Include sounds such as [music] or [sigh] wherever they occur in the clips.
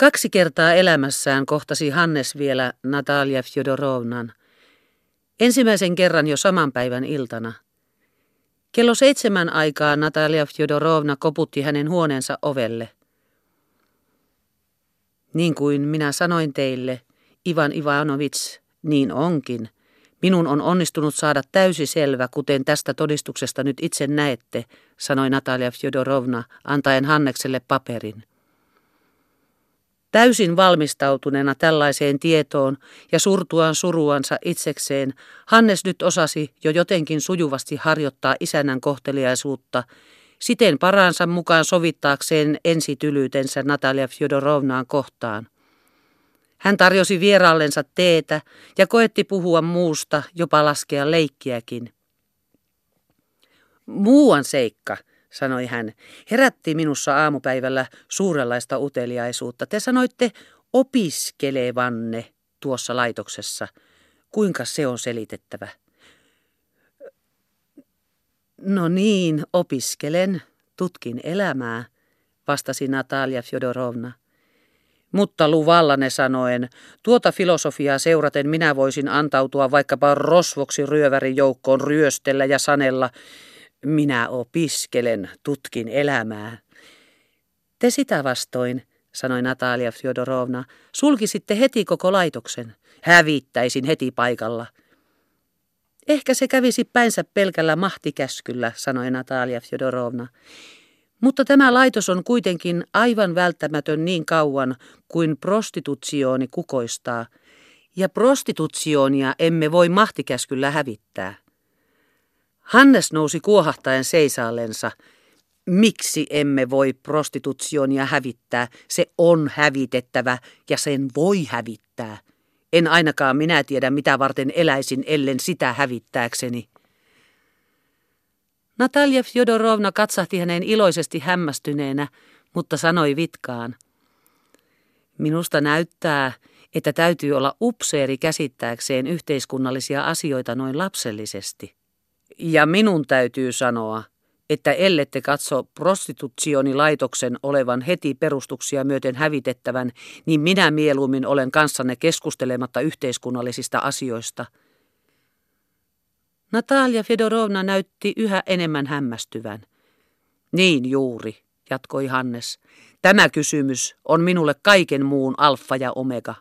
Kaksi kertaa elämässään kohtasi Hannes vielä Natalia Fjodorovnan. Ensimmäisen kerran jo saman päivän iltana. Kello seitsemän aikaa Natalia Fjodorovna koputti hänen huoneensa ovelle. Niin kuin minä sanoin teille, Ivan Ivanovits, niin onkin. Minun on onnistunut saada täysi selvä, kuten tästä todistuksesta nyt itse näette, sanoi Natalia Fjodorovna, antaen Hannekselle paperin. Täysin valmistautuneena tällaiseen tietoon ja surtuaan suruansa itsekseen, Hannes nyt osasi jo jotenkin sujuvasti harjoittaa isännän kohteliaisuutta, siten paransa mukaan sovittaakseen ensitylyytensä Natalia Fjodorovnaan kohtaan. Hän tarjosi vieraallensa teetä ja koetti puhua muusta, jopa laskea leikkiäkin. Muuan seikka, sanoi hän, herätti minussa aamupäivällä suurenlaista uteliaisuutta. Te sanoitte opiskelevanne tuossa laitoksessa. Kuinka se on selitettävä? No niin, opiskelen, tutkin elämää, vastasi Natalia Fjodorovna. Mutta luvallanne sanoen, tuota filosofiaa seuraten minä voisin antautua vaikkapa rosvoksi ryövärin joukkoon ryöstellä ja sanella, minä opiskelen, tutkin elämää. Te sitä vastoin, sanoi Natalia Fjodorovna, sulkisitte heti koko laitoksen. Hävittäisin heti paikalla. Ehkä se kävisi päinsä pelkällä mahtikäskyllä, sanoi Natalia Fjodorovna. Mutta tämä laitos on kuitenkin aivan välttämätön niin kauan kuin prostitutsiooni kukoistaa, ja prostitutsionia emme voi mahtikäskyllä hävittää. Hannes nousi kuohahtaen seisaallensa. Miksi emme voi prostitutsionia hävittää? Se on hävitettävä ja sen voi hävittää. En ainakaan minä tiedä, mitä varten eläisin ellen sitä hävittääkseni. Natalia Fjodorovna katsahti hänen iloisesti hämmästyneenä, mutta sanoi vitkaan. Minusta näyttää, että täytyy olla upseeri käsittääkseen yhteiskunnallisia asioita noin lapsellisesti. Ja minun täytyy sanoa, että ellette katso prostitutionilaitoksen olevan heti perustuksia myöten hävitettävän, niin minä mieluummin olen kanssanne keskustelematta yhteiskunnallisista asioista. Natalia Fedorovna näytti yhä enemmän hämmästyvän. Niin juuri, jatkoi Hannes. Tämä kysymys on minulle kaiken muun alfa ja omega.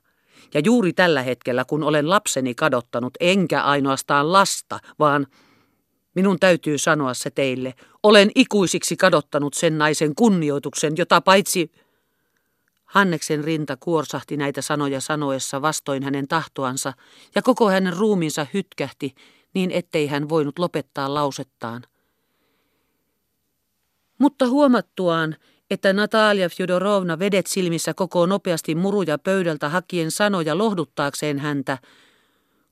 Ja juuri tällä hetkellä, kun olen lapseni kadottanut, enkä ainoastaan lasta, vaan Minun täytyy sanoa se teille. Olen ikuisiksi kadottanut sen naisen kunnioituksen, jota paitsi... Hanneksen rinta kuorsahti näitä sanoja sanoessa vastoin hänen tahtoansa, ja koko hänen ruumiinsa hytkähti, niin ettei hän voinut lopettaa lausettaan. Mutta huomattuaan, että Natalia Fjodorovna vedet silmissä koko nopeasti muruja pöydältä hakien sanoja lohduttaakseen häntä,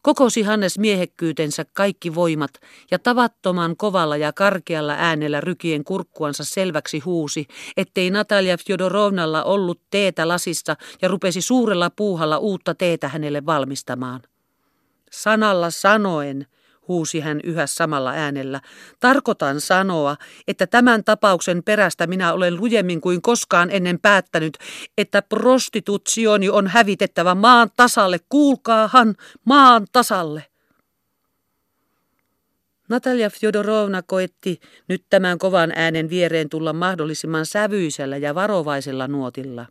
Kokosi Hannes miehekkyytensä kaikki voimat ja tavattoman kovalla ja karkealla äänellä rykien kurkkuansa selväksi huusi, ettei Natalia Fjodorovnalla ollut teetä lasissa ja rupesi suurella puuhalla uutta teetä hänelle valmistamaan. Sanalla sanoen, huusi hän yhä samalla äänellä. Tarkoitan sanoa, että tämän tapauksen perästä minä olen lujemmin kuin koskaan ennen päättänyt, että prostitutsioni on hävitettävä maan tasalle. Kuulkaahan, maan tasalle. Natalia Fjodorovna koetti nyt tämän kovan äänen viereen tulla mahdollisimman sävyisellä ja varovaisella nuotilla.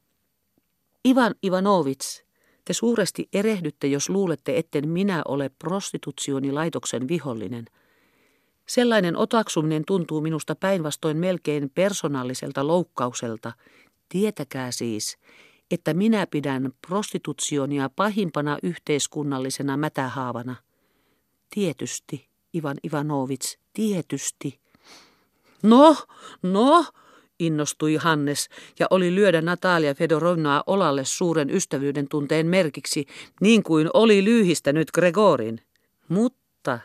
Ivan Ivanovits, te suuresti erehdytte, jos luulette, etten minä ole prostitutionilaitoksen vihollinen. Sellainen otaksuminen tuntuu minusta päinvastoin melkein persoonalliselta loukkaukselta. Tietäkää siis, että minä pidän prostitutionia pahimpana yhteiskunnallisena mätähaavana. Tietysti, Ivan Ivanovits, tietysti. No, no, innostui Hannes ja oli lyödä Natalia Fedorovnaa olalle suuren ystävyyden tunteen merkiksi, niin kuin oli lyhistänyt Gregorin. Mutta,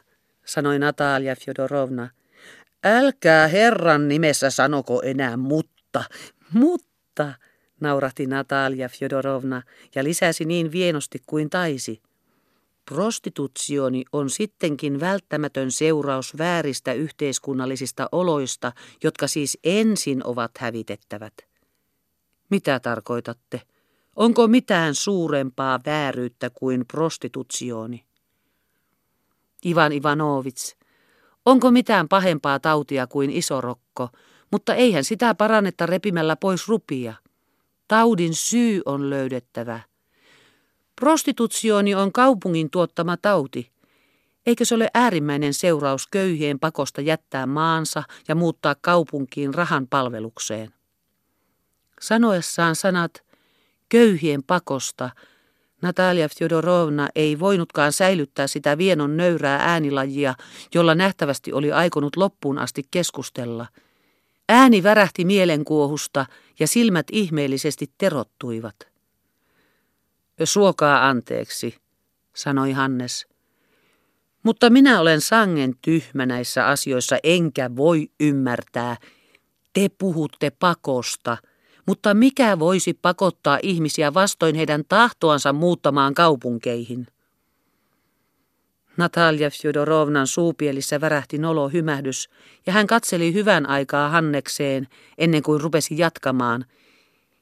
sanoi Natalia Fedorovna, älkää Herran nimessä sanoko enää mutta, mutta, naurahti Natalia Fjodorovna ja lisäsi niin vienosti kuin taisi. Prostitutsioni on sittenkin välttämätön seuraus vääristä yhteiskunnallisista oloista, jotka siis ensin ovat hävitettävät. Mitä tarkoitatte? Onko mitään suurempaa vääryyttä kuin prostitutsioni? Ivan Ivanovits, onko mitään pahempaa tautia kuin isorokko, mutta eihän sitä parannetta repimällä pois rupia. Taudin syy on löydettävä. Prostitutsioni on kaupungin tuottama tauti. Eikö se ole äärimmäinen seuraus köyhien pakosta jättää maansa ja muuttaa kaupunkiin rahan palvelukseen? Sanoessaan sanat köyhien pakosta Natalia Fjodorovna ei voinutkaan säilyttää sitä vienon nöyrää äänilajia, jolla nähtävästi oli aikonut loppuun asti keskustella. Ääni värähti mielenkuohusta ja silmät ihmeellisesti terottuivat. Suokaa anteeksi, sanoi Hannes. Mutta minä olen sangen tyhmä näissä asioissa, enkä voi ymmärtää. Te puhutte pakosta, mutta mikä voisi pakottaa ihmisiä vastoin heidän tahtoansa muuttamaan kaupunkeihin? Natalia Fjodorovnan suupielissä värähti nolo hymähdys, ja hän katseli hyvän aikaa Hannekseen ennen kuin rupesi jatkamaan.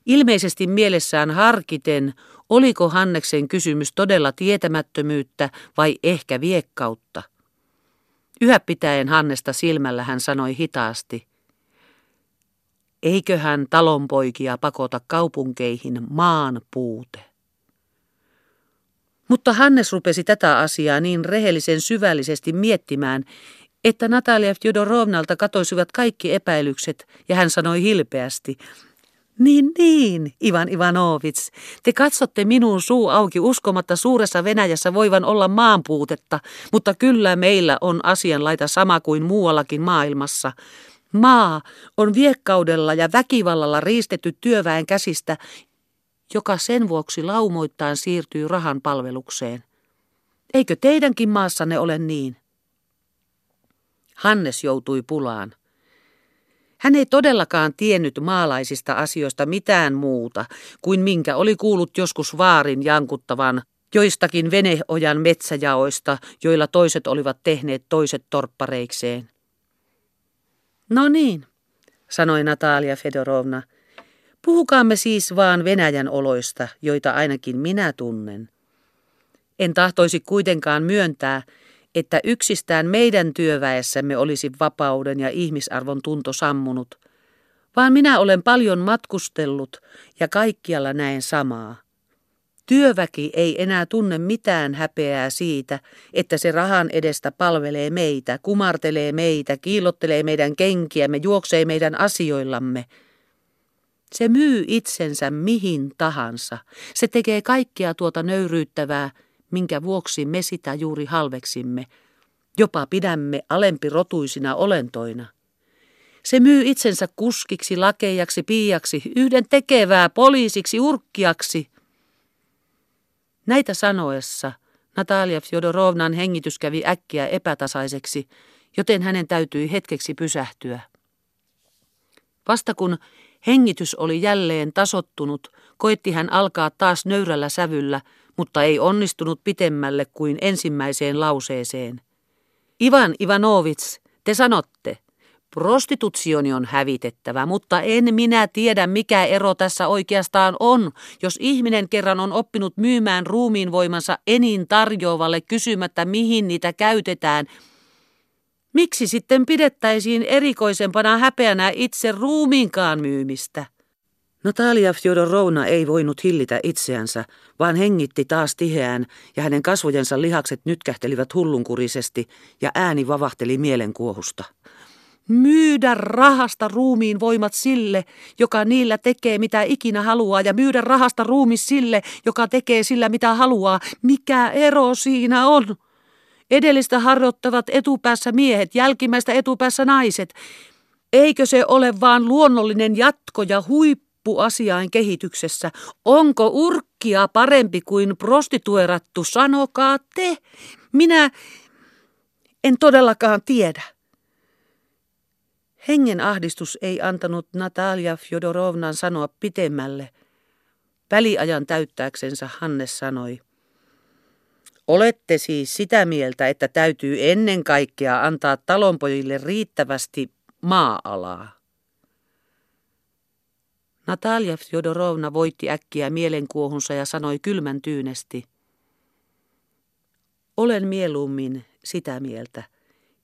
Ilmeisesti mielessään harkiten, oliko Hanneksen kysymys todella tietämättömyyttä vai ehkä viekkautta. Yhä pitäen Hannesta silmällä hän sanoi hitaasti – Eiköhän talonpoikia pakota kaupunkeihin maan puute. Mutta Hannes rupesi tätä asiaa niin rehellisen syvällisesti miettimään, että Natalia Fjodorovnalta katoisivat kaikki epäilykset, ja hän sanoi hilpeästi, niin, niin, Ivan Ivanovits, te katsotte minun suu auki uskomatta suuressa Venäjässä voivan olla maanpuutetta, mutta kyllä meillä on asianlaita sama kuin muuallakin maailmassa. Maa on viekkaudella ja väkivallalla riistetty työväen käsistä, joka sen vuoksi laumoittain siirtyy rahan palvelukseen. Eikö teidänkin maassanne ole niin? Hannes joutui pulaan. Hän ei todellakaan tiennyt maalaisista asioista mitään muuta kuin minkä oli kuullut joskus vaarin jankuttavan joistakin veneojan metsäjaoista, joilla toiset olivat tehneet toiset torppareikseen. No niin, sanoi Natalia Fedorovna. Puhukaamme siis vaan Venäjän oloista, joita ainakin minä tunnen. En tahtoisi kuitenkaan myöntää, että yksistään meidän työväessämme olisi vapauden ja ihmisarvon tunto sammunut, vaan minä olen paljon matkustellut ja kaikkialla näen samaa. Työväki ei enää tunne mitään häpeää siitä, että se rahan edestä palvelee meitä, kumartelee meitä, kiillottelee meidän kenkiämme, juoksee meidän asioillamme. Se myy itsensä mihin tahansa. Se tekee kaikkia tuota nöyryyttävää, minkä vuoksi me sitä juuri halveksimme. Jopa pidämme alempirotuisina olentoina. Se myy itsensä kuskiksi, lakejaksi, piiaksi, yhden tekevää, poliisiksi, urkkiaksi – Näitä sanoessa Natalia Fjodorovnan hengitys kävi äkkiä epätasaiseksi, joten hänen täytyi hetkeksi pysähtyä. Vasta kun hengitys oli jälleen tasottunut, koitti hän alkaa taas nöyrällä sävyllä, mutta ei onnistunut pitemmälle kuin ensimmäiseen lauseeseen. Ivan Ivanovits, te sanotte, Prostitutsioni on hävitettävä, mutta en minä tiedä, mikä ero tässä oikeastaan on, jos ihminen kerran on oppinut myymään ruumiin voimansa enin tarjoavalle kysymättä, mihin niitä käytetään. Miksi sitten pidettäisiin erikoisempana häpeänä itse ruumiinkaan myymistä? Natalia Fjodorovna ei voinut hillitä itseänsä, vaan hengitti taas tiheään ja hänen kasvojensa lihakset nytkähtelivät hullunkurisesti ja ääni vavahteli mielenkuohusta. Myydä rahasta ruumiin voimat sille, joka niillä tekee mitä ikinä haluaa, ja myydä rahasta ruumi sille, joka tekee sillä mitä haluaa. Mikä ero siinä on? Edellistä harjoittavat etupäässä miehet, jälkimmäistä etupäässä naiset. Eikö se ole vaan luonnollinen jatko ja huippu asiain kehityksessä? Onko urkkia parempi kuin prostituerattu? Sanokaa te. Minä en todellakaan tiedä. Hengen ahdistus ei antanut Natalia Fjodorovnan sanoa pitemmälle. Väliajan täyttääksensä Hannes sanoi. Olette siis sitä mieltä, että täytyy ennen kaikkea antaa talonpojille riittävästi maa-alaa. Natalia Fjodorovna voitti äkkiä mielenkuohunsa ja sanoi kylmän tyynesti. Olen mieluummin sitä mieltä,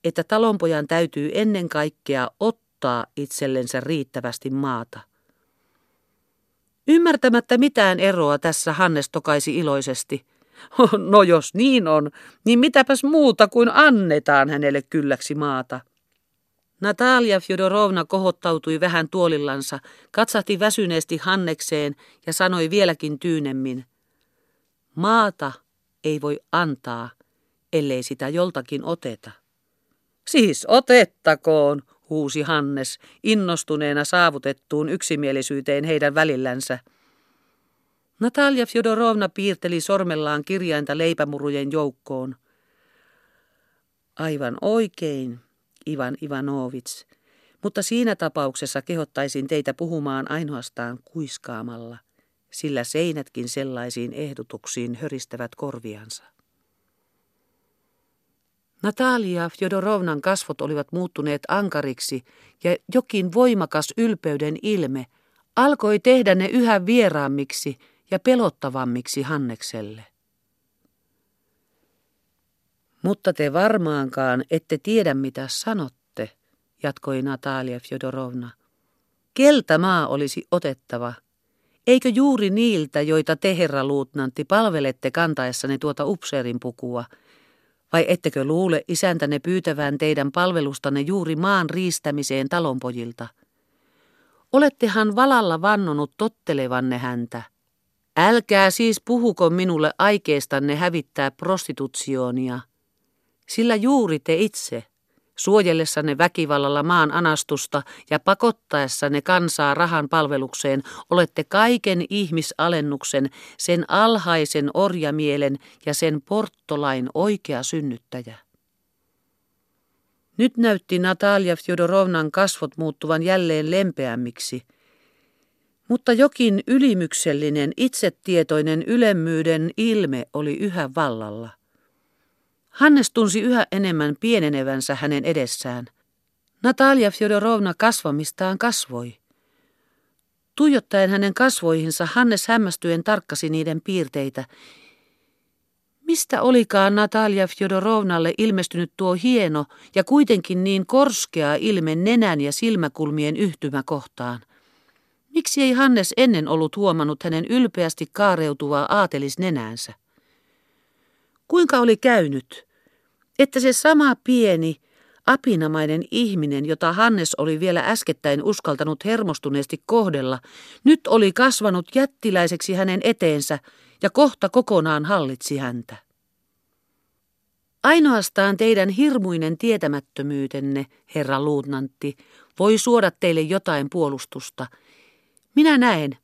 että talonpojan täytyy ennen kaikkea ottaa itsellensä riittävästi maata. Ymmärtämättä mitään eroa tässä Hannes tokaisi iloisesti. No jos niin on, niin mitäpäs muuta kuin annetaan hänelle kylläksi maata. Natalia Fjodorovna kohottautui vähän tuolillansa, katsahti väsyneesti Hannekseen ja sanoi vieläkin tyynemmin. Maata ei voi antaa, ellei sitä joltakin oteta. Siis otettakoon, huusi Hannes, innostuneena saavutettuun yksimielisyyteen heidän välillänsä. Natalia Fjodorovna piirteli sormellaan kirjainta leipämurujen joukkoon. Aivan oikein, Ivan Ivanovits, mutta siinä tapauksessa kehottaisin teitä puhumaan ainoastaan kuiskaamalla, sillä seinätkin sellaisiin ehdotuksiin höristävät korviansa. Natalia Fjodorovnan kasvot olivat muuttuneet ankariksi ja jokin voimakas ylpeyden ilme alkoi tehdä ne yhä vieraammiksi ja pelottavammiksi Hannekselle. Mutta te varmaankaan ette tiedä, mitä sanotte, jatkoi Natalia Fjodorovna. Keltä maa olisi otettava? Eikö juuri niiltä, joita te, herra luutnantti, palvelette kantaessanne tuota upseerin pukua? Vai ettekö luule isäntäne pyytävän teidän palvelustanne juuri maan riistämiseen talonpojilta? Olettehan valalla vannonut tottelevanne häntä. Älkää siis puhuko minulle aikeestanne hävittää prostitutionia – sillä juuri te itse, suojellessanne väkivallalla maan anastusta ja pakottaessanne kansaa rahan palvelukseen, olette kaiken ihmisalennuksen, sen alhaisen orjamielen ja sen porttolain oikea synnyttäjä. Nyt näytti Natalia Fjodorovnan kasvot muuttuvan jälleen lempeämmiksi, mutta jokin ylimyksellinen, itsetietoinen ylemmyyden ilme oli yhä vallalla. Hannes tunsi yhä enemmän pienenevänsä hänen edessään. Natalia Fjodorovna kasvamistaan kasvoi. Tuijottaen hänen kasvoihinsa Hannes hämmästyen tarkkasi niiden piirteitä. Mistä olikaan Natalia Fjodorovnalle ilmestynyt tuo hieno ja kuitenkin niin korskea ilme nenän ja silmäkulmien yhtymä kohtaan? Miksi ei Hannes ennen ollut huomannut hänen ylpeästi kaareutuvaa aatelisnenäänsä? Kuinka oli käynyt, että se sama pieni, apinamainen ihminen, jota Hannes oli vielä äskettäin uskaltanut hermostuneesti kohdella, nyt oli kasvanut jättiläiseksi hänen eteensä ja kohta kokonaan hallitsi häntä. Ainoastaan teidän hirmuinen tietämättömyytenne, herra luutnantti, voi suoda teille jotain puolustusta. Minä näen,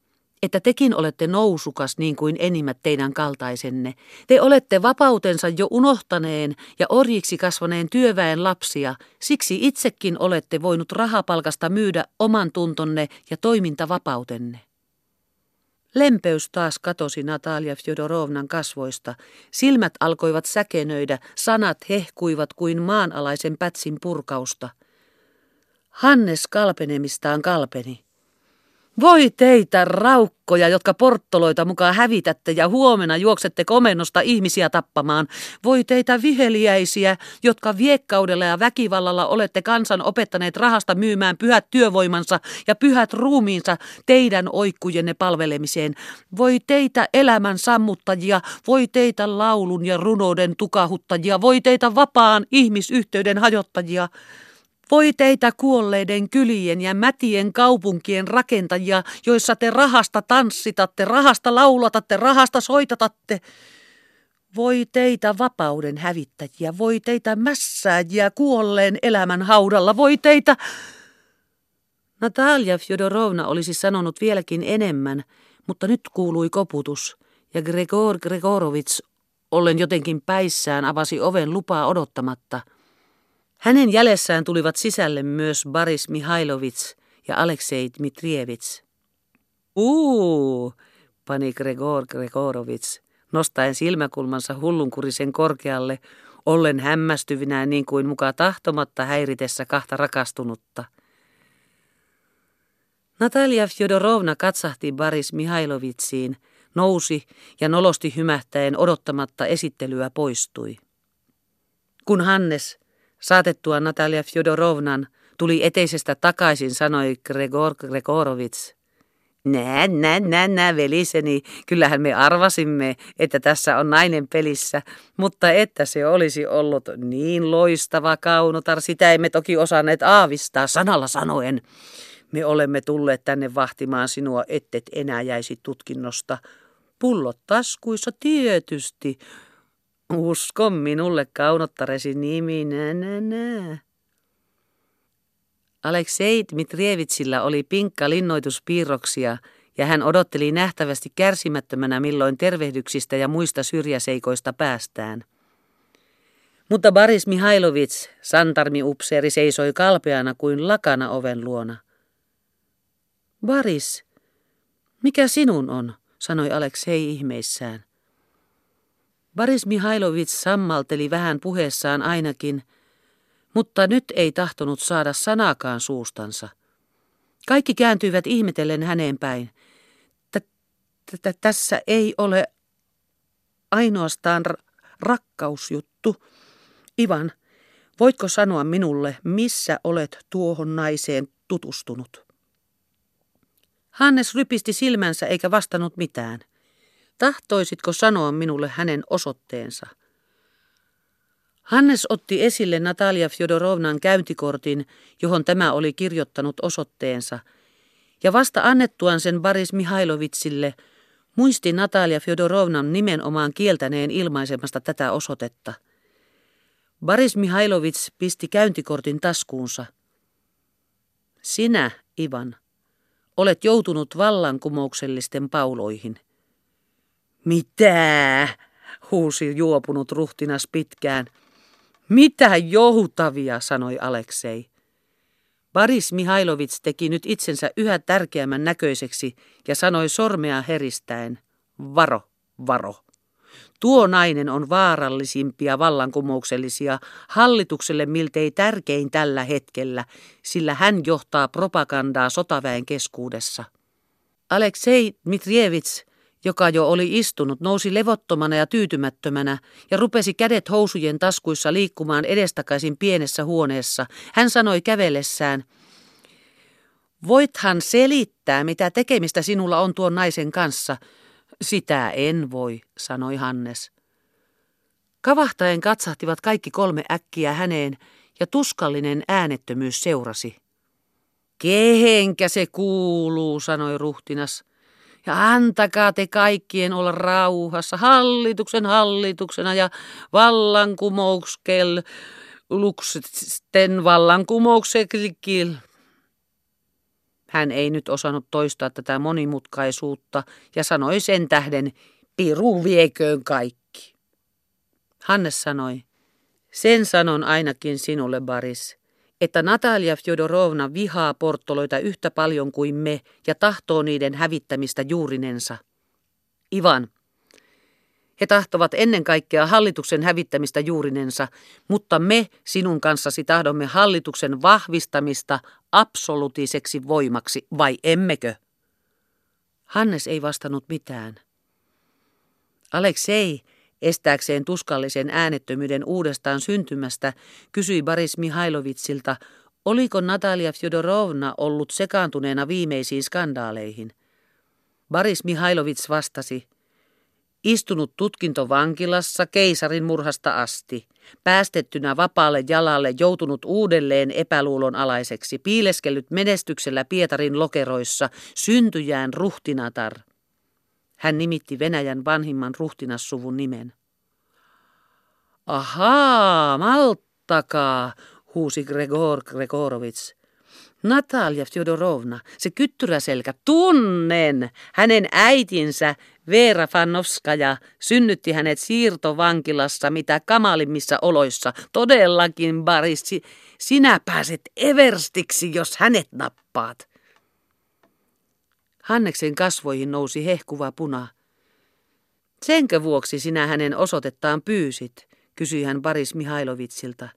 että tekin olette nousukas niin kuin enimmät teidän kaltaisenne. Te olette vapautensa jo unohtaneen ja orjiksi kasvaneen työväen lapsia, siksi itsekin olette voinut rahapalkasta myydä oman tuntonne ja toimintavapautenne. Lempeys taas katosi Natalia Fjodorovnan kasvoista. Silmät alkoivat säkenöidä, sanat hehkuivat kuin maanalaisen pätsin purkausta. Hannes kalpenemistaan kalpeni. Voi teitä raukkoja, jotka porttoloita mukaan hävitätte ja huomenna juoksette komennosta ihmisiä tappamaan. Voi teitä viheliäisiä, jotka viekkaudella ja väkivallalla olette kansan opettaneet rahasta myymään pyhät työvoimansa ja pyhät ruumiinsa teidän oikkujenne palvelemiseen. Voi teitä elämän sammuttajia, voi teitä laulun ja runouden tukahuttajia, voi teitä vapaan ihmisyhteyden hajottajia. Voi teitä kuolleiden kylien ja mätien kaupunkien rakentajia, joissa te rahasta tanssitatte, rahasta laulatatte, rahasta soitatatte. Voi teitä vapauden hävittäjiä, voi teitä mässääjiä kuolleen elämän haudalla, voi teitä... Natalia Fjodorovna olisi sanonut vieläkin enemmän, mutta nyt kuului koputus, ja Gregor Gregorovits, ollen jotenkin päissään, avasi oven lupaa odottamatta – hänen jäljessään tulivat sisälle myös Baris Mihailovits ja Aleksei Dmitrievits. Uu, pani Gregor Gregorovits, nostaen silmäkulmansa hullunkurisen korkealle, ollen hämmästyvinään niin kuin muka tahtomatta häiritessä kahta rakastunutta. Natalia Fjodorovna katsahti Baris Mihailovitsiin, nousi ja nolosti hymähtäen odottamatta esittelyä poistui. Kun Hannes, saatettua Natalia Fjodorovnan, tuli eteisestä takaisin, sanoi Gregor Gregorovits. Nää, nää, nää, nää, veliseni. Kyllähän me arvasimme, että tässä on nainen pelissä, mutta että se olisi ollut niin loistava kaunotar, sitä emme toki osanneet aavistaa sanalla sanoen. Me olemme tulleet tänne vahtimaan sinua, ettet enää jäisi tutkinnosta. Pullot taskuissa tietysti. Usko minulle kaunottaresi nimi, nää, nää, nää. Aleksei Dmitrievitsillä oli pinkka linnoituspiirroksia ja hän odotteli nähtävästi kärsimättömänä milloin tervehdyksistä ja muista syrjäseikoista päästään. Mutta Baris Mihailovits, santarmiupseeri, seisoi kalpeana kuin lakana oven luona. Baris, mikä sinun on, sanoi Aleksei ihmeissään. Baris Mihailovits sammalteli vähän puheessaan ainakin – mutta nyt ei tahtonut saada sanaakaan suustansa. Kaikki kääntyivät ihmetellen häneen päin. Tässä ei ole ainoastaan rakkausjuttu. Ivan, voitko sanoa minulle, missä olet tuohon naiseen tutustunut? Hannes rypisti silmänsä eikä vastannut mitään. Tahtoisitko sanoa minulle hänen osoitteensa? Hannes otti esille Natalia Fjodorovnan käyntikortin, johon tämä oli kirjoittanut osoitteensa, ja vasta annettuaan sen Baris Mihailovitsille muisti Natalia Fjodorovnan nimenomaan kieltäneen ilmaisemasta tätä osoitetta. Baris Mihailovits pisti käyntikortin taskuunsa. Sinä, Ivan, olet joutunut vallankumouksellisten pauloihin. Mitä? huusi juopunut ruhtinas pitkään. Mitä joutavia, sanoi Aleksei. Baris Mihailovits teki nyt itsensä yhä tärkeämmän näköiseksi ja sanoi sormea heristäen, varo, varo. Tuo nainen on vaarallisimpia vallankumouksellisia hallitukselle miltei tärkein tällä hetkellä, sillä hän johtaa propagandaa sotaväen keskuudessa. Aleksei Mitrievits joka jo oli istunut, nousi levottomana ja tyytymättömänä ja rupesi kädet housujen taskuissa liikkumaan edestakaisin pienessä huoneessa. Hän sanoi kävellessään, Voithan selittää, mitä tekemistä sinulla on tuon naisen kanssa. Sitä en voi, sanoi Hannes. Kavahtaen katsahtivat kaikki kolme äkkiä häneen ja tuskallinen äänettömyys seurasi. Kehenkä se kuuluu, sanoi ruhtinas. Ja antakaa te kaikkien olla rauhassa hallituksen hallituksena ja vallankumouskel luksten vallankumouksekil. Hän ei nyt osannut toistaa tätä monimutkaisuutta ja sanoi sen tähden, piru vieköön kaikki. Hannes sanoi, sen sanon ainakin sinulle, Baris että Natalia Fjodorovna vihaa porttoloita yhtä paljon kuin me ja tahtoo niiden hävittämistä juurinensa. Ivan, he tahtovat ennen kaikkea hallituksen hävittämistä juurinensa, mutta me sinun kanssasi tahdomme hallituksen vahvistamista absolutiiseksi voimaksi, vai emmekö? Hannes ei vastannut mitään. Aleksei, Estääkseen tuskallisen äänettömyyden uudestaan syntymästä, kysyi Baris Mihailovitsilta, oliko Natalia Fjodorovna ollut sekaantuneena viimeisiin skandaaleihin. Baris Mihailovits vastasi, istunut tutkintovankilassa keisarin murhasta asti, päästettynä vapaalle jalalle joutunut uudelleen epäluulon alaiseksi, piileskellyt menestyksellä Pietarin lokeroissa, syntyjään ruhtinatar – hän nimitti Venäjän vanhimman ruhtinassuvun nimen. Ahaa, malttakaa, huusi Gregor Gregorovits. Natalia Fjodorovna, se kyttyräselkä, tunnen! Hänen äitinsä Veera Fanovskaja synnytti hänet siirtovankilassa mitä kamalimmissa oloissa. Todellakin, Baris, sinä pääset everstiksi, jos hänet nappaat. Hanneksen kasvoihin nousi hehkuva puna. Senkö vuoksi sinä hänen osoitettaan pyysit, kysyi hän Baris Mihailovitsilta.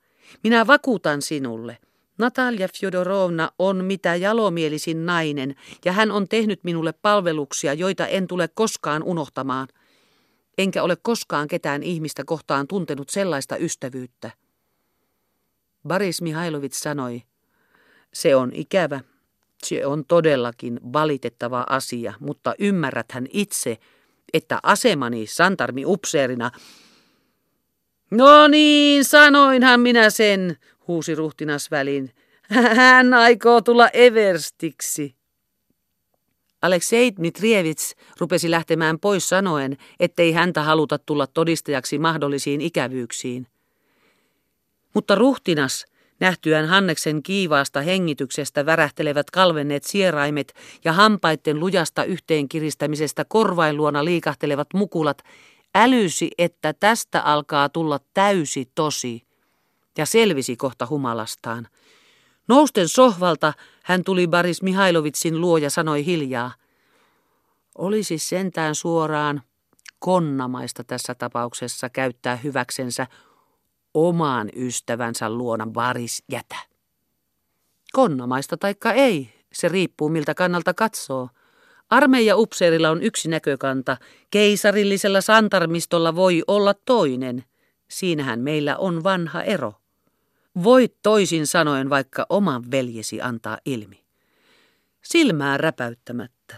Minä vakuutan sinulle. Natalia Fjodorovna on mitä jalomielisin nainen, ja hän on tehnyt minulle palveluksia, joita en tule koskaan unohtamaan. Enkä ole koskaan ketään ihmistä kohtaan tuntenut sellaista ystävyyttä. Baris Mihailovits sanoi, se on ikävä, se on todellakin valitettava asia, mutta ymmärräthän itse, että asemani santarmi upseerina No niin, sanoinhan minä sen, huusi ruhtinas väliin. [laughs] Hän aikoo tulla Everstiksi. Aleksei Dmitrievits rupesi lähtemään pois sanoen, ettei häntä haluta tulla todistajaksi mahdollisiin ikävyyksiin. Mutta ruhtinas, nähtyään Hanneksen kiivaasta hengityksestä värähtelevät kalvenneet sieraimet ja hampaitten lujasta yhteenkiristämisestä korvainluona liikahtelevat mukulat, älysi, että tästä alkaa tulla täysi tosi, ja selvisi kohta humalastaan. Nousten sohvalta hän tuli Baris Mihailovitsin luo ja sanoi hiljaa. Olisi sentään suoraan konnamaista tässä tapauksessa käyttää hyväksensä omaan ystävänsä luona Baris jätä. Konnamaista taikka ei, se riippuu miltä kannalta katsoo – Armeija upseerilla on yksi näkökanta, keisarillisella santarmistolla voi olla toinen. Siinähän meillä on vanha ero. Voit toisin sanoen vaikka oman veljesi antaa ilmi. Silmää räpäyttämättä.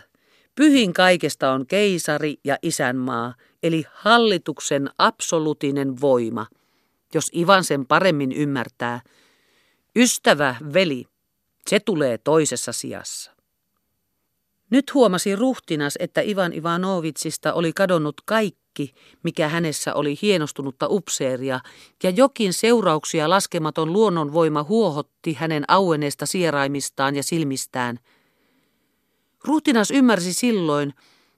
Pyhin kaikesta on keisari ja isänmaa, eli hallituksen absolutinen voima. Jos Ivan sen paremmin ymmärtää, ystävä, veli, se tulee toisessa sijassa. Nyt huomasi ruhtinas, että Ivan Ivanovitsista oli kadonnut kaikki, mikä hänessä oli hienostunutta upseeria, ja jokin seurauksia laskematon luonnonvoima huohotti hänen aueneesta sieraimistaan ja silmistään. Ruhtinas ymmärsi silloin,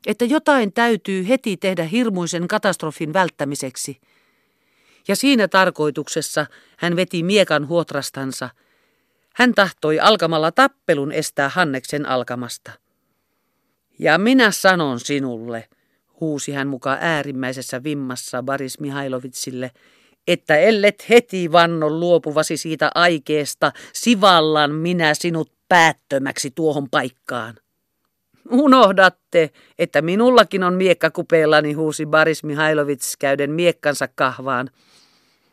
että jotain täytyy heti tehdä hirmuisen katastrofin välttämiseksi. Ja siinä tarkoituksessa hän veti miekan huotrastansa. Hän tahtoi alkamalla tappelun estää Hanneksen alkamasta. Ja minä sanon sinulle, huusi hän mukaan äärimmäisessä vimmassa Baris Mihailovitsille, että ellet heti vannon luopuvasi siitä aikeesta, sivallan minä sinut päättömäksi tuohon paikkaan. Unohdatte, että minullakin on miekka kupeellani, huusi Baris Mihailovits käyden miekkansa kahvaan.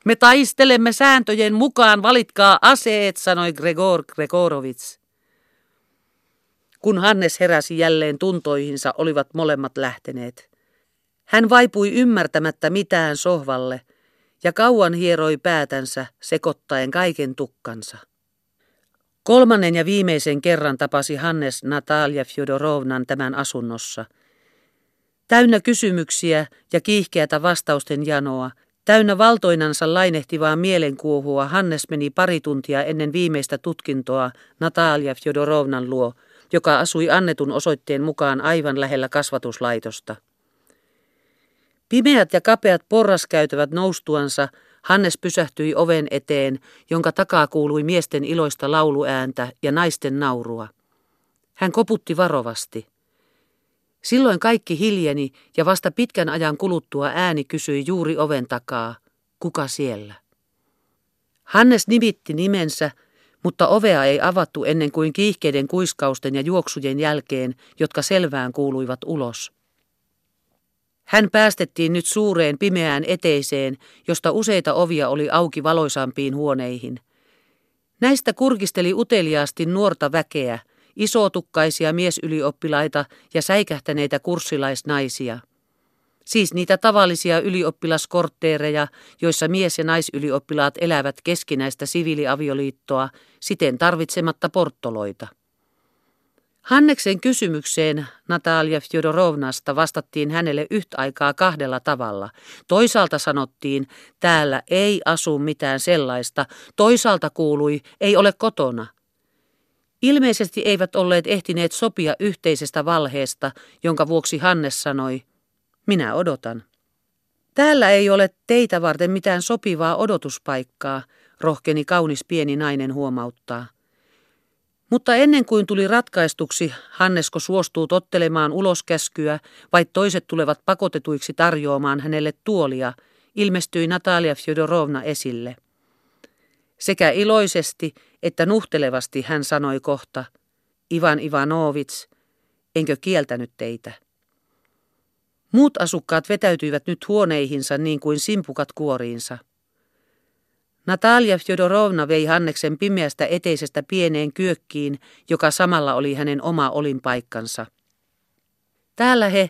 Me taistelemme sääntöjen mukaan, valitkaa aseet, sanoi Gregor Gregorovits. Kun Hannes heräsi jälleen tuntoihinsa, olivat molemmat lähteneet. Hän vaipui ymmärtämättä mitään sohvalle ja kauan hieroi päätänsä sekoittaen kaiken tukkansa. Kolmannen ja viimeisen kerran tapasi Hannes Natalia Fjodorovnan tämän asunnossa. Täynnä kysymyksiä ja kiihkeätä vastausten janoa, täynnä valtoinansa lainehtivaa mielenkuohua, Hannes meni pari tuntia ennen viimeistä tutkintoa Natalia Fjodorovnan luo – joka asui annetun osoitteen mukaan aivan lähellä kasvatuslaitosta. Pimeät ja kapeat porraskäytävät noustuansa Hannes pysähtyi oven eteen, jonka takaa kuului miesten iloista lauluääntä ja naisten naurua. Hän koputti varovasti. Silloin kaikki hiljeni ja vasta pitkän ajan kuluttua ääni kysyi juuri oven takaa, kuka siellä? Hannes nimitti nimensä mutta ovea ei avattu ennen kuin kiihkeiden kuiskausten ja juoksujen jälkeen, jotka selvään kuuluivat ulos. Hän päästettiin nyt suureen pimeään eteiseen, josta useita ovia oli auki valoisampiin huoneihin. Näistä kurkisteli uteliaasti nuorta väkeä, isotukkaisia miesylioppilaita ja säikähtäneitä kurssilaisnaisia – Siis niitä tavallisia ylioppilaskortteereja, joissa mies- ja naisylioppilaat elävät keskinäistä siviiliavioliittoa, siten tarvitsematta porttoloita. Hanneksen kysymykseen Natalia Fjodorovnasta vastattiin hänelle yhtä aikaa kahdella tavalla. Toisaalta sanottiin, täällä ei asu mitään sellaista, toisaalta kuului, ei ole kotona. Ilmeisesti eivät olleet ehtineet sopia yhteisestä valheesta, jonka vuoksi Hannes sanoi, minä odotan. Täällä ei ole teitä varten mitään sopivaa odotuspaikkaa, rohkeni kaunis pieni nainen huomauttaa. Mutta ennen kuin tuli ratkaistuksi, Hannesko suostuu tottelemaan uloskäskyä, vai toiset tulevat pakotetuiksi tarjoamaan hänelle tuolia, ilmestyi Natalia Fjodorovna esille. Sekä iloisesti että nuhtelevasti hän sanoi kohta, Ivan Ivanovits, enkö kieltänyt teitä? Muut asukkaat vetäytyivät nyt huoneihinsa niin kuin simpukat kuoriinsa. Natalia Fjodorovna vei Hanneksen pimeästä eteisestä pieneen kyökkiin, joka samalla oli hänen oma olinpaikkansa. Täällä he,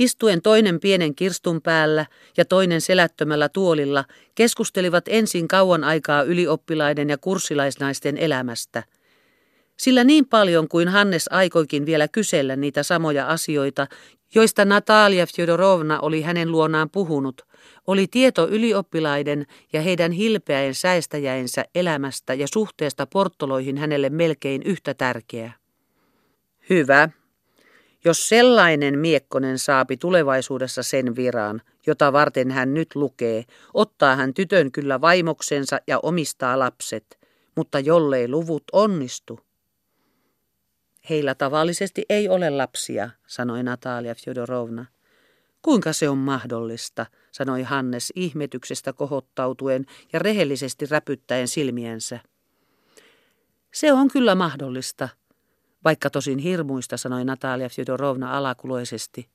istuen toinen pienen kirstun päällä ja toinen selättömällä tuolilla, keskustelivat ensin kauan aikaa ylioppilaiden ja kurssilaisnaisten elämästä. Sillä niin paljon kuin Hannes aikoikin vielä kysellä niitä samoja asioita, joista Natalia Fjodorovna oli hänen luonaan puhunut, oli tieto ylioppilaiden ja heidän hilpeäen säestäjäensä elämästä ja suhteesta porttoloihin hänelle melkein yhtä tärkeä. Hyvä. Jos sellainen miekkonen saapi tulevaisuudessa sen viran, jota varten hän nyt lukee, ottaa hän tytön kyllä vaimoksensa ja omistaa lapset, mutta jollei luvut onnistu. Heillä tavallisesti ei ole lapsia, sanoi Natalia Fjodorovna. Kuinka se on mahdollista, sanoi Hannes ihmetyksestä kohottautuen ja rehellisesti räpyttäen silmiensä. Se on kyllä mahdollista, vaikka tosin hirmuista, sanoi Natalia Fjodorovna alakuloisesti.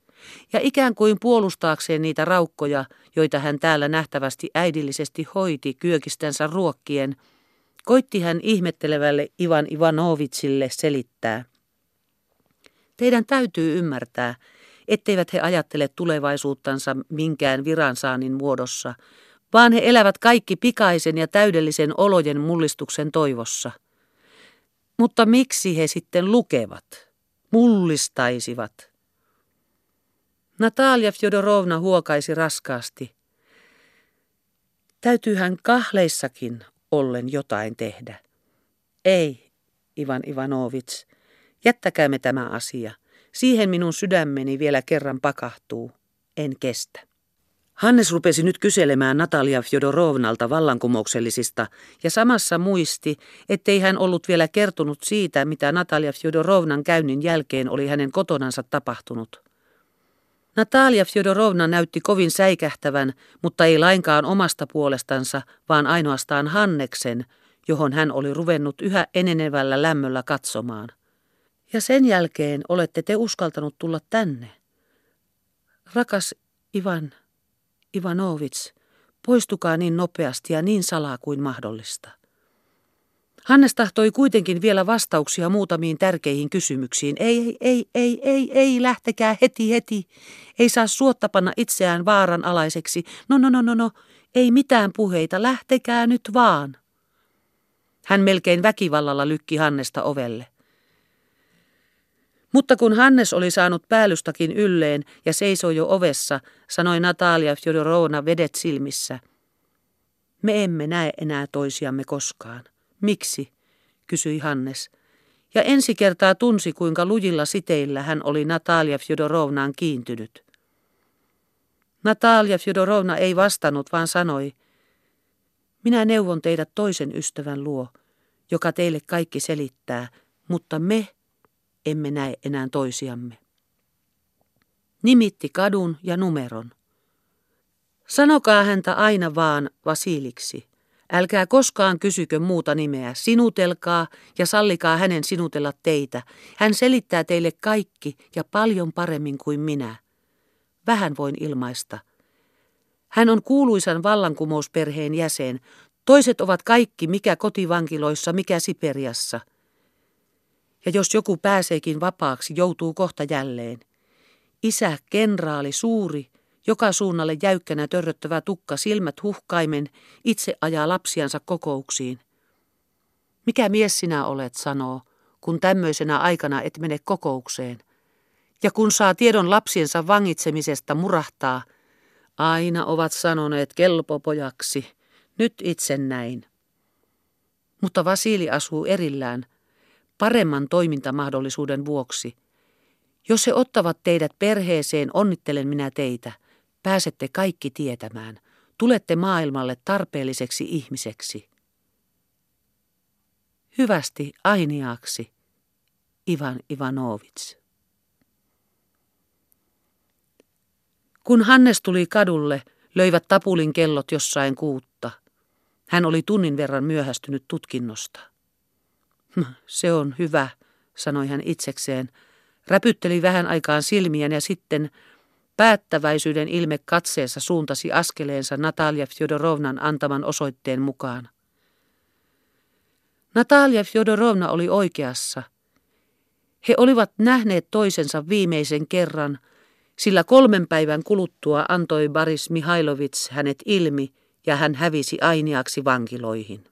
Ja ikään kuin puolustaakseen niitä raukkoja, joita hän täällä nähtävästi äidillisesti hoiti kyökistänsä ruokkien, koitti hän ihmettelevälle Ivan Ivanovitsille selittää. Teidän täytyy ymmärtää, etteivät he ajattele tulevaisuuttansa minkään viransaannin muodossa, vaan he elävät kaikki pikaisen ja täydellisen olojen mullistuksen toivossa. Mutta miksi he sitten lukevat, mullistaisivat? Natalia Fjodorovna huokaisi raskaasti. Täytyyhän kahleissakin ollen jotain tehdä. Ei, Ivan Ivanovits, jättäkäämme tämä asia – Siihen minun sydämeni vielä kerran pakahtuu. En kestä. Hannes rupesi nyt kyselemään Natalia Fjodorovnalta vallankumouksellisista ja samassa muisti, ettei hän ollut vielä kertonut siitä, mitä Natalia Fjodorovnan käynnin jälkeen oli hänen kotonansa tapahtunut. Natalia Fjodorovna näytti kovin säikähtävän, mutta ei lainkaan omasta puolestansa, vaan ainoastaan Hanneksen, johon hän oli ruvennut yhä enenevällä lämmöllä katsomaan. Ja sen jälkeen olette te uskaltanut tulla tänne. Rakas Ivan, Ivanovits, poistukaa niin nopeasti ja niin salaa kuin mahdollista. Hannes tahtoi kuitenkin vielä vastauksia muutamiin tärkeihin kysymyksiin. Ei, ei, ei, ei, ei, ei, lähtekää heti, heti. Ei saa suotta panna itseään vaaran alaiseksi. No, no, no, no, no, ei mitään puheita, lähtekää nyt vaan. Hän melkein väkivallalla lykki Hannesta ovelle. Mutta kun Hannes oli saanut päällystakin ylleen ja seisoi jo ovessa, sanoi Natalia Fjodorovna vedet silmissä. Me emme näe enää toisiamme koskaan. Miksi? kysyi Hannes. Ja ensi kertaa tunsi, kuinka lujilla siteillä hän oli Natalia Fjodorovnaan kiintynyt. Natalia Fjodorovna ei vastannut, vaan sanoi, minä neuvon teidät toisen ystävän luo, joka teille kaikki selittää, mutta me emme näe enää toisiamme. Nimitti kadun ja numeron. Sanokaa häntä aina vaan Vasiliksi. Älkää koskaan kysykö muuta nimeä. Sinutelkaa ja sallikaa hänen sinutella teitä. Hän selittää teille kaikki ja paljon paremmin kuin minä. Vähän voin ilmaista. Hän on kuuluisan vallankumousperheen jäsen. Toiset ovat kaikki mikä kotivankiloissa, mikä Siperiassa – ja jos joku pääseekin vapaaksi, joutuu kohta jälleen. Isä, kenraali, suuri, joka suunnalle jäykkänä törröttävä tukka, silmät huhkaimen, itse ajaa lapsiansa kokouksiin. Mikä mies sinä olet, sanoo, kun tämmöisenä aikana et mene kokoukseen. Ja kun saa tiedon lapsiensa vangitsemisesta, murahtaa. Aina ovat sanoneet kelpopojaksi. Nyt itse näin. Mutta Vasili asuu erillään – paremman toimintamahdollisuuden vuoksi. Jos he ottavat teidät perheeseen, onnittelen minä teitä. Pääsette kaikki tietämään. Tulette maailmalle tarpeelliseksi ihmiseksi. Hyvästi ainiaaksi, Ivan Ivanovits. Kun Hannes tuli kadulle, löivät tapulin kellot jossain kuutta. Hän oli tunnin verran myöhästynyt tutkinnosta. Se on hyvä, sanoi hän itsekseen. Räpytteli vähän aikaan silmiään ja sitten päättäväisyyden ilme katseessa suuntasi askeleensa Natalia Fjodorovnan antaman osoitteen mukaan. Natalia Fjodorovna oli oikeassa. He olivat nähneet toisensa viimeisen kerran, sillä kolmen päivän kuluttua antoi Baris Mihailovits hänet ilmi ja hän hävisi ainiaksi vankiloihin.